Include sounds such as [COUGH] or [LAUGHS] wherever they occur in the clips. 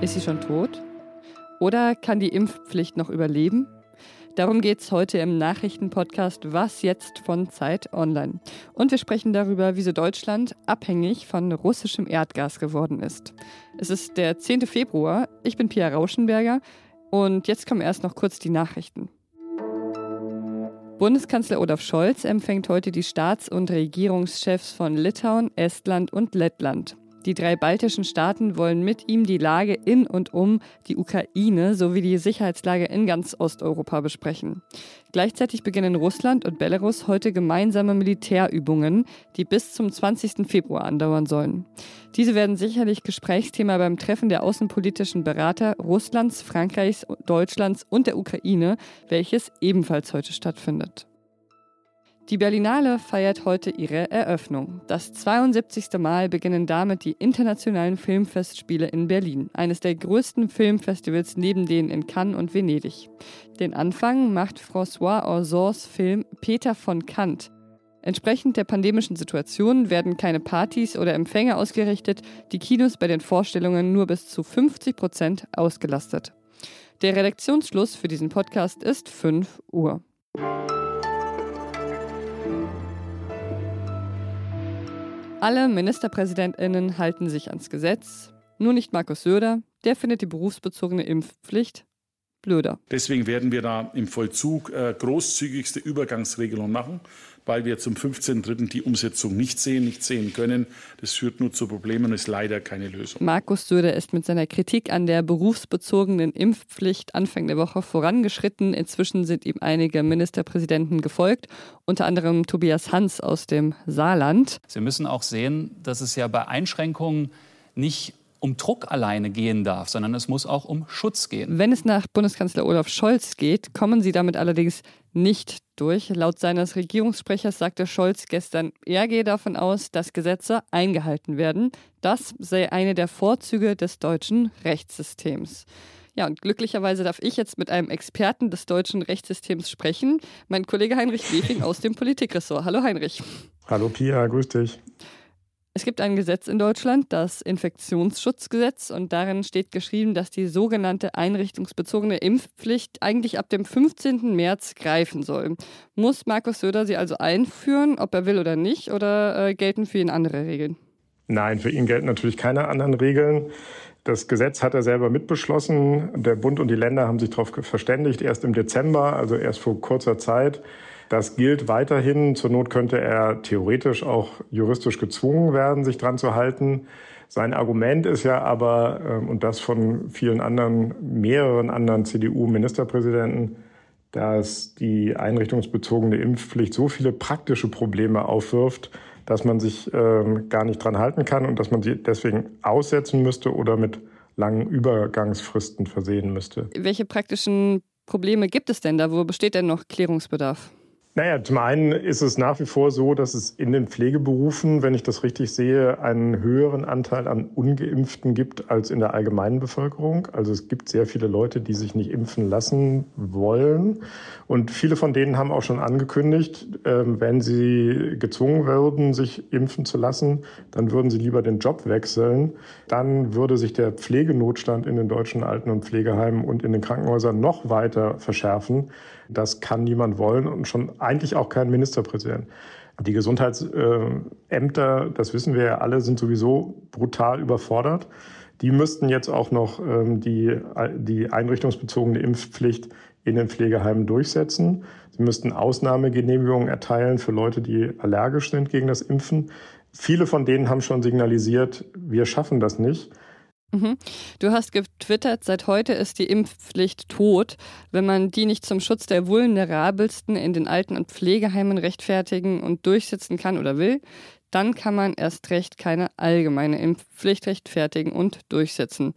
Ist sie schon tot? Oder kann die Impfpflicht noch überleben? Darum geht es heute im Nachrichtenpodcast Was jetzt von Zeit Online. Und wir sprechen darüber, wieso Deutschland abhängig von russischem Erdgas geworden ist. Es ist der 10. Februar. Ich bin Pia Rauschenberger und jetzt kommen erst noch kurz die Nachrichten. Bundeskanzler Olaf Scholz empfängt heute die Staats- und Regierungschefs von Litauen, Estland und Lettland. Die drei baltischen Staaten wollen mit ihm die Lage in und um die Ukraine sowie die Sicherheitslage in ganz Osteuropa besprechen. Gleichzeitig beginnen Russland und Belarus heute gemeinsame Militärübungen, die bis zum 20. Februar andauern sollen. Diese werden sicherlich Gesprächsthema beim Treffen der außenpolitischen Berater Russlands, Frankreichs, Deutschlands und der Ukraine, welches ebenfalls heute stattfindet. Die Berlinale feiert heute ihre Eröffnung. Das 72. Mal beginnen damit die internationalen Filmfestspiele in Berlin, eines der größten Filmfestivals neben denen in Cannes und Venedig. Den Anfang macht François Orsons Film Peter von Kant. Entsprechend der pandemischen Situation werden keine Partys oder Empfänge ausgerichtet, die Kinos bei den Vorstellungen nur bis zu 50 Prozent ausgelastet. Der Redaktionsschluss für diesen Podcast ist 5 Uhr. Alle Ministerpräsidentinnen halten sich ans Gesetz, nur nicht Markus Söder, der findet die berufsbezogene Impfpflicht blöder. Deswegen werden wir da im Vollzug äh, großzügigste Übergangsregelung machen weil wir zum 15.3. die Umsetzung nicht sehen, nicht sehen können. Das führt nur zu Problemen und ist leider keine Lösung. Markus Söder ist mit seiner Kritik an der berufsbezogenen Impfpflicht Anfang der Woche vorangeschritten. Inzwischen sind ihm einige Ministerpräsidenten gefolgt, unter anderem Tobias Hans aus dem Saarland. Sie müssen auch sehen, dass es ja bei Einschränkungen nicht um Druck alleine gehen darf, sondern es muss auch um Schutz gehen. Wenn es nach Bundeskanzler Olaf Scholz geht, kommen sie damit allerdings nicht durch. Laut seines Regierungssprechers sagte Scholz gestern, er gehe davon aus, dass Gesetze eingehalten werden. Das sei eine der Vorzüge des deutschen Rechtssystems. Ja, und glücklicherweise darf ich jetzt mit einem Experten des deutschen Rechtssystems sprechen, mein Kollege Heinrich Wefing aus dem Politikressort. Hallo Heinrich. Hallo Pia, grüß dich. Es gibt ein Gesetz in Deutschland, das Infektionsschutzgesetz, und darin steht geschrieben, dass die sogenannte einrichtungsbezogene Impfpflicht eigentlich ab dem 15. März greifen soll. Muss Markus Söder sie also einführen, ob er will oder nicht, oder äh, gelten für ihn andere Regeln? Nein, für ihn gelten natürlich keine anderen Regeln. Das Gesetz hat er selber mitbeschlossen. Der Bund und die Länder haben sich darauf verständigt, erst im Dezember, also erst vor kurzer Zeit. Das gilt weiterhin. Zur Not könnte er theoretisch auch juristisch gezwungen werden, sich dran zu halten. Sein Argument ist ja aber, ähm, und das von vielen anderen, mehreren anderen CDU-Ministerpräsidenten, dass die einrichtungsbezogene Impfpflicht so viele praktische Probleme aufwirft, dass man sich ähm, gar nicht dran halten kann und dass man sie deswegen aussetzen müsste oder mit langen Übergangsfristen versehen müsste. Welche praktischen Probleme gibt es denn da? Wo besteht denn noch Klärungsbedarf? Naja, zum einen ist es nach wie vor so, dass es in den Pflegeberufen, wenn ich das richtig sehe, einen höheren Anteil an Ungeimpften gibt als in der allgemeinen Bevölkerung. Also es gibt sehr viele Leute, die sich nicht impfen lassen wollen. Und viele von denen haben auch schon angekündigt, ähm, wenn sie gezwungen würden, sich impfen zu lassen, dann würden sie lieber den Job wechseln. Dann würde sich der Pflegenotstand in den deutschen Alten- und Pflegeheimen und in den Krankenhäusern noch weiter verschärfen. Das kann niemand wollen und schon eigentlich auch kein Ministerpräsident. Die Gesundheitsämter, das wissen wir ja alle, sind sowieso brutal überfordert. Die müssten jetzt auch noch ähm, die, die einrichtungsbezogene Impfpflicht in den Pflegeheimen durchsetzen. Sie müssten Ausnahmegenehmigungen erteilen für Leute, die allergisch sind gegen das Impfen. Viele von denen haben schon signalisiert, wir schaffen das nicht. Mhm. Du hast getwittert, seit heute ist die Impfpflicht tot. Wenn man die nicht zum Schutz der Vulnerabelsten in den Alten- und Pflegeheimen rechtfertigen und durchsetzen kann oder will, dann kann man erst recht keine allgemeine Impfpflicht rechtfertigen und durchsetzen.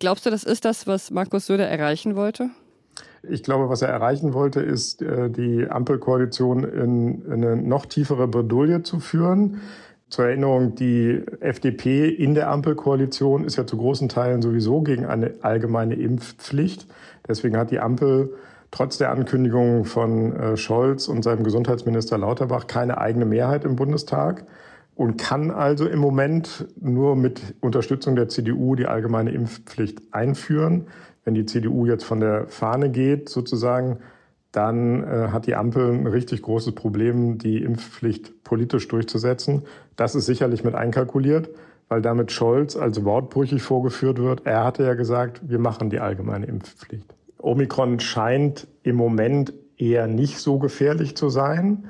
Glaubst du, das ist das, was Markus Söder erreichen wollte? Ich glaube, was er erreichen wollte, ist, äh, die Ampelkoalition in eine noch tiefere Bredouille zu führen. Zur Erinnerung, die FDP in der Ampelkoalition ist ja zu großen Teilen sowieso gegen eine allgemeine Impfpflicht. Deswegen hat die Ampel trotz der Ankündigung von äh, Scholz und seinem Gesundheitsminister Lauterbach keine eigene Mehrheit im Bundestag. und kann also im Moment nur mit Unterstützung der CDU die allgemeine Impfpflicht einführen. Wenn die CDU jetzt von der Fahne geht, sozusagen, dann äh, hat die Ampel ein richtig großes Problem, die Impfpflicht politisch durchzusetzen. Das ist sicherlich mit einkalkuliert, weil damit Scholz als wortbrüchig vorgeführt wird. Er hatte ja gesagt, wir machen die allgemeine Impfpflicht. Omikron scheint im Moment eher nicht so gefährlich zu sein.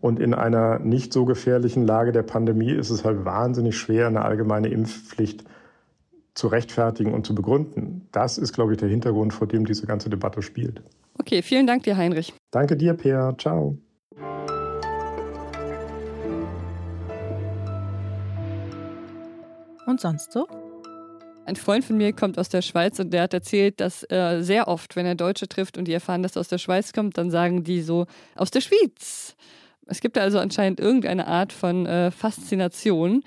Und in einer nicht so gefährlichen Lage der Pandemie ist es halt wahnsinnig schwer, eine allgemeine Impfpflicht zu rechtfertigen und zu begründen. Das ist, glaube ich, der Hintergrund, vor dem diese ganze Debatte spielt. Okay, vielen Dank dir, Heinrich. Danke dir, Peer. Ciao. Und sonst so? Ein Freund von mir kommt aus der Schweiz und der hat erzählt, dass äh, sehr oft, wenn er Deutsche trifft und die erfahren, dass er aus der Schweiz kommt, dann sagen die so, aus der Schweiz. Es gibt also anscheinend irgendeine Art von äh, Faszination.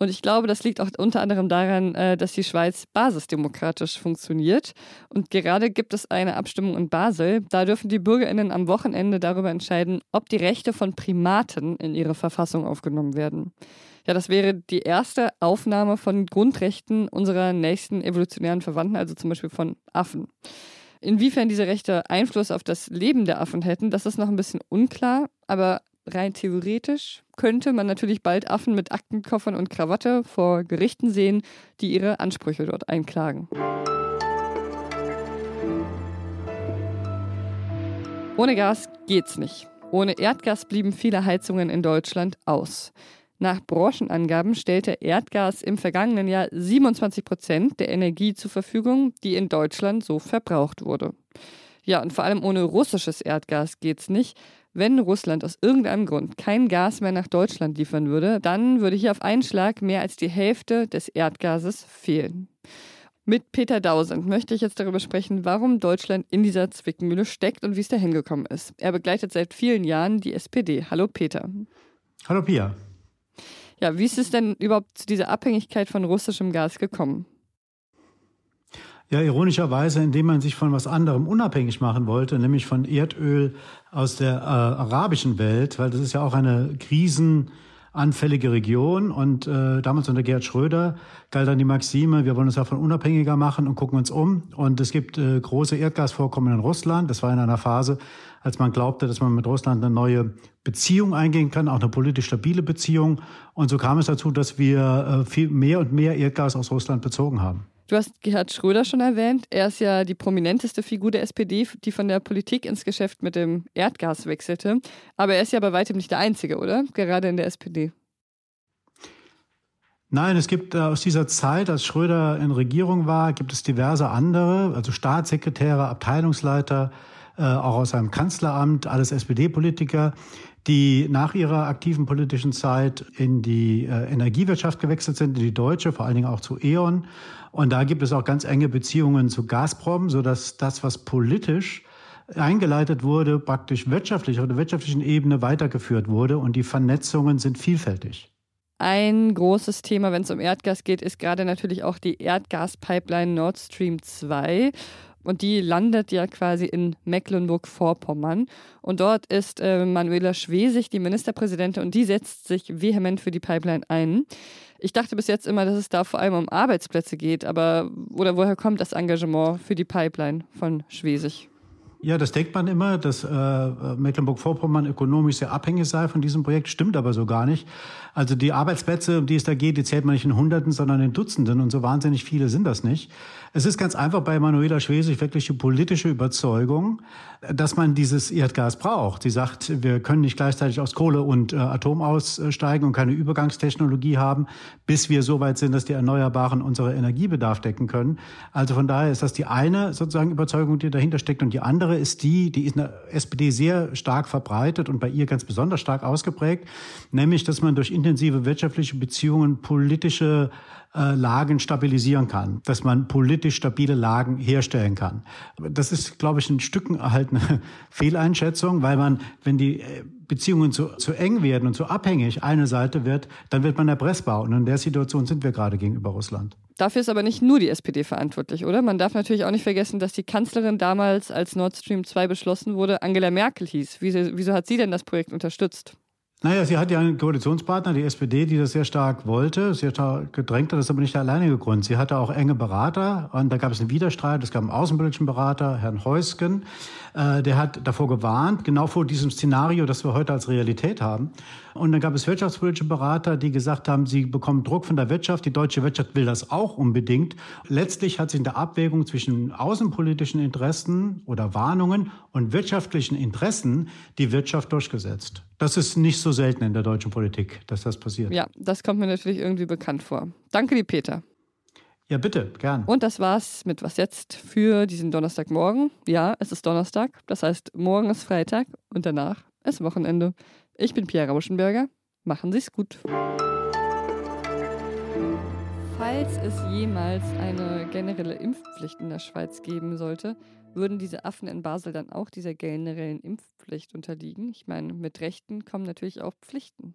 Und ich glaube, das liegt auch unter anderem daran, äh, dass die Schweiz basisdemokratisch funktioniert. Und gerade gibt es eine Abstimmung in Basel. Da dürfen die Bürgerinnen am Wochenende darüber entscheiden, ob die Rechte von Primaten in ihre Verfassung aufgenommen werden. Ja, das wäre die erste Aufnahme von Grundrechten unserer nächsten evolutionären Verwandten, also zum Beispiel von Affen. Inwiefern diese Rechte Einfluss auf das Leben der Affen hätten, das ist noch ein bisschen unklar, aber rein theoretisch könnte man natürlich bald Affen mit Aktenkoffern und Krawatte vor Gerichten sehen, die ihre Ansprüche dort einklagen. Ohne Gas geht's nicht. Ohne Erdgas blieben viele Heizungen in Deutschland aus. Nach Branchenangaben stellte Erdgas im vergangenen Jahr 27 Prozent der Energie zur Verfügung, die in Deutschland so verbraucht wurde. Ja, und vor allem ohne russisches Erdgas geht's nicht. Wenn Russland aus irgendeinem Grund kein Gas mehr nach Deutschland liefern würde, dann würde hier auf einen Schlag mehr als die Hälfte des Erdgases fehlen. Mit Peter Dausend möchte ich jetzt darüber sprechen, warum Deutschland in dieser Zwickmühle steckt und wie es da hingekommen ist. Er begleitet seit vielen Jahren die SPD. Hallo Peter. Hallo Pia. Ja, wie ist es denn überhaupt zu dieser Abhängigkeit von russischem Gas gekommen? Ja, ironischerweise, indem man sich von was anderem unabhängig machen wollte, nämlich von Erdöl aus der äh, arabischen Welt, weil das ist ja auch eine krisenanfällige Region. Und äh, damals unter Gerhard Schröder galt dann die Maxime, wir wollen uns davon unabhängiger machen und gucken uns um. Und es gibt äh, große Erdgasvorkommen in Russland. Das war in einer Phase, als man glaubte, dass man mit Russland eine neue Beziehung eingehen kann, auch eine politisch stabile Beziehung. Und so kam es dazu, dass wir äh, viel mehr und mehr Erdgas aus Russland bezogen haben. Du hast Gerhard Schröder schon erwähnt. Er ist ja die prominenteste Figur der SPD, die von der Politik ins Geschäft mit dem Erdgas wechselte. Aber er ist ja bei weitem nicht der Einzige, oder? Gerade in der SPD. Nein, es gibt äh, aus dieser Zeit, als Schröder in Regierung war, gibt es diverse andere, also Staatssekretäre, Abteilungsleiter, äh, auch aus einem Kanzleramt, alles SPD-Politiker, die nach ihrer aktiven politischen Zeit in die äh, Energiewirtschaft gewechselt sind, in die deutsche, vor allen Dingen auch zu E.ON. Und da gibt es auch ganz enge Beziehungen zu Gazprom, so dass das, was politisch eingeleitet wurde, praktisch wirtschaftlich auf der wirtschaftlichen Ebene weitergeführt wurde und die Vernetzungen sind vielfältig. Ein großes Thema, wenn es um Erdgas geht, ist gerade natürlich auch die Erdgaspipeline Nord Stream 2. Und die landet ja quasi in Mecklenburg-Vorpommern. Und dort ist äh, Manuela Schwesig, die Ministerpräsidentin, und die setzt sich vehement für die Pipeline ein. Ich dachte bis jetzt immer, dass es da vor allem um Arbeitsplätze geht, aber oder woher kommt das Engagement für die Pipeline von Schwesig? Ja, das denkt man immer, dass äh, Mecklenburg-Vorpommern ökonomisch sehr abhängig sei von diesem Projekt, stimmt aber so gar nicht. Also die Arbeitsplätze, um die es da geht, die zählt man nicht in Hunderten, sondern in Dutzenden und so wahnsinnig viele sind das nicht. Es ist ganz einfach bei Manuela Schwesig wirklich die politische Überzeugung, dass man dieses Erdgas braucht. Sie sagt, wir können nicht gleichzeitig aus Kohle und äh, Atom aussteigen und keine Übergangstechnologie haben, bis wir so weit sind, dass die Erneuerbaren unsere Energiebedarf decken können. Also von daher ist das die eine sozusagen Überzeugung, die dahinter steckt. Und die andere ist die, die ist in der SPD sehr stark verbreitet und bei ihr ganz besonders stark ausgeprägt, nämlich, dass man durch intensive wirtschaftliche Beziehungen politische äh, Lagen stabilisieren kann, dass man politisch stabile Lagen herstellen kann. Das ist, glaube ich, ein Stücken halt eine [LAUGHS] Fehleinschätzung, weil man, wenn die äh, Beziehungen zu, zu eng werden und zu abhängig eine Seite wird, dann wird man erpressbar. Und in der Situation sind wir gerade gegenüber Russland. Dafür ist aber nicht nur die SPD verantwortlich, oder? Man darf natürlich auch nicht vergessen, dass die Kanzlerin damals, als Nord Stream 2 beschlossen wurde, Angela Merkel hieß. Wieso, wieso hat sie denn das Projekt unterstützt? Naja, sie hat ja einen Koalitionspartner, die SPD, die das sehr stark wollte, sehr stark gedrängt hat. Das ist aber nicht der alleinige Grund. Sie hatte auch enge Berater und da gab es einen Widerstreit. Es gab einen außenpolitischen Berater, Herrn Heusgen. Äh, der hat davor gewarnt, genau vor diesem Szenario, das wir heute als Realität haben. Und dann gab es wirtschaftspolitische Berater, die gesagt haben, sie bekommen Druck von der Wirtschaft. Die deutsche Wirtschaft will das auch unbedingt. Letztlich hat sich in der Abwägung zwischen außenpolitischen Interessen oder Warnungen und wirtschaftlichen Interessen die Wirtschaft durchgesetzt. Das ist nicht so selten in der deutschen Politik, dass das passiert. Ja, das kommt mir natürlich irgendwie bekannt vor. Danke dir, Peter. Ja, bitte, gern. Und das war's mit Was jetzt für diesen Donnerstagmorgen. Ja, es ist Donnerstag, das heißt, morgen ist Freitag und danach ist Wochenende. Ich bin Pierre Rauschenberger. Machen Sie's gut. Falls es jemals eine generelle Impfpflicht in der Schweiz geben sollte, würden diese Affen in Basel dann auch dieser generellen Impfpflicht unterliegen? Ich meine, mit Rechten kommen natürlich auch Pflichten.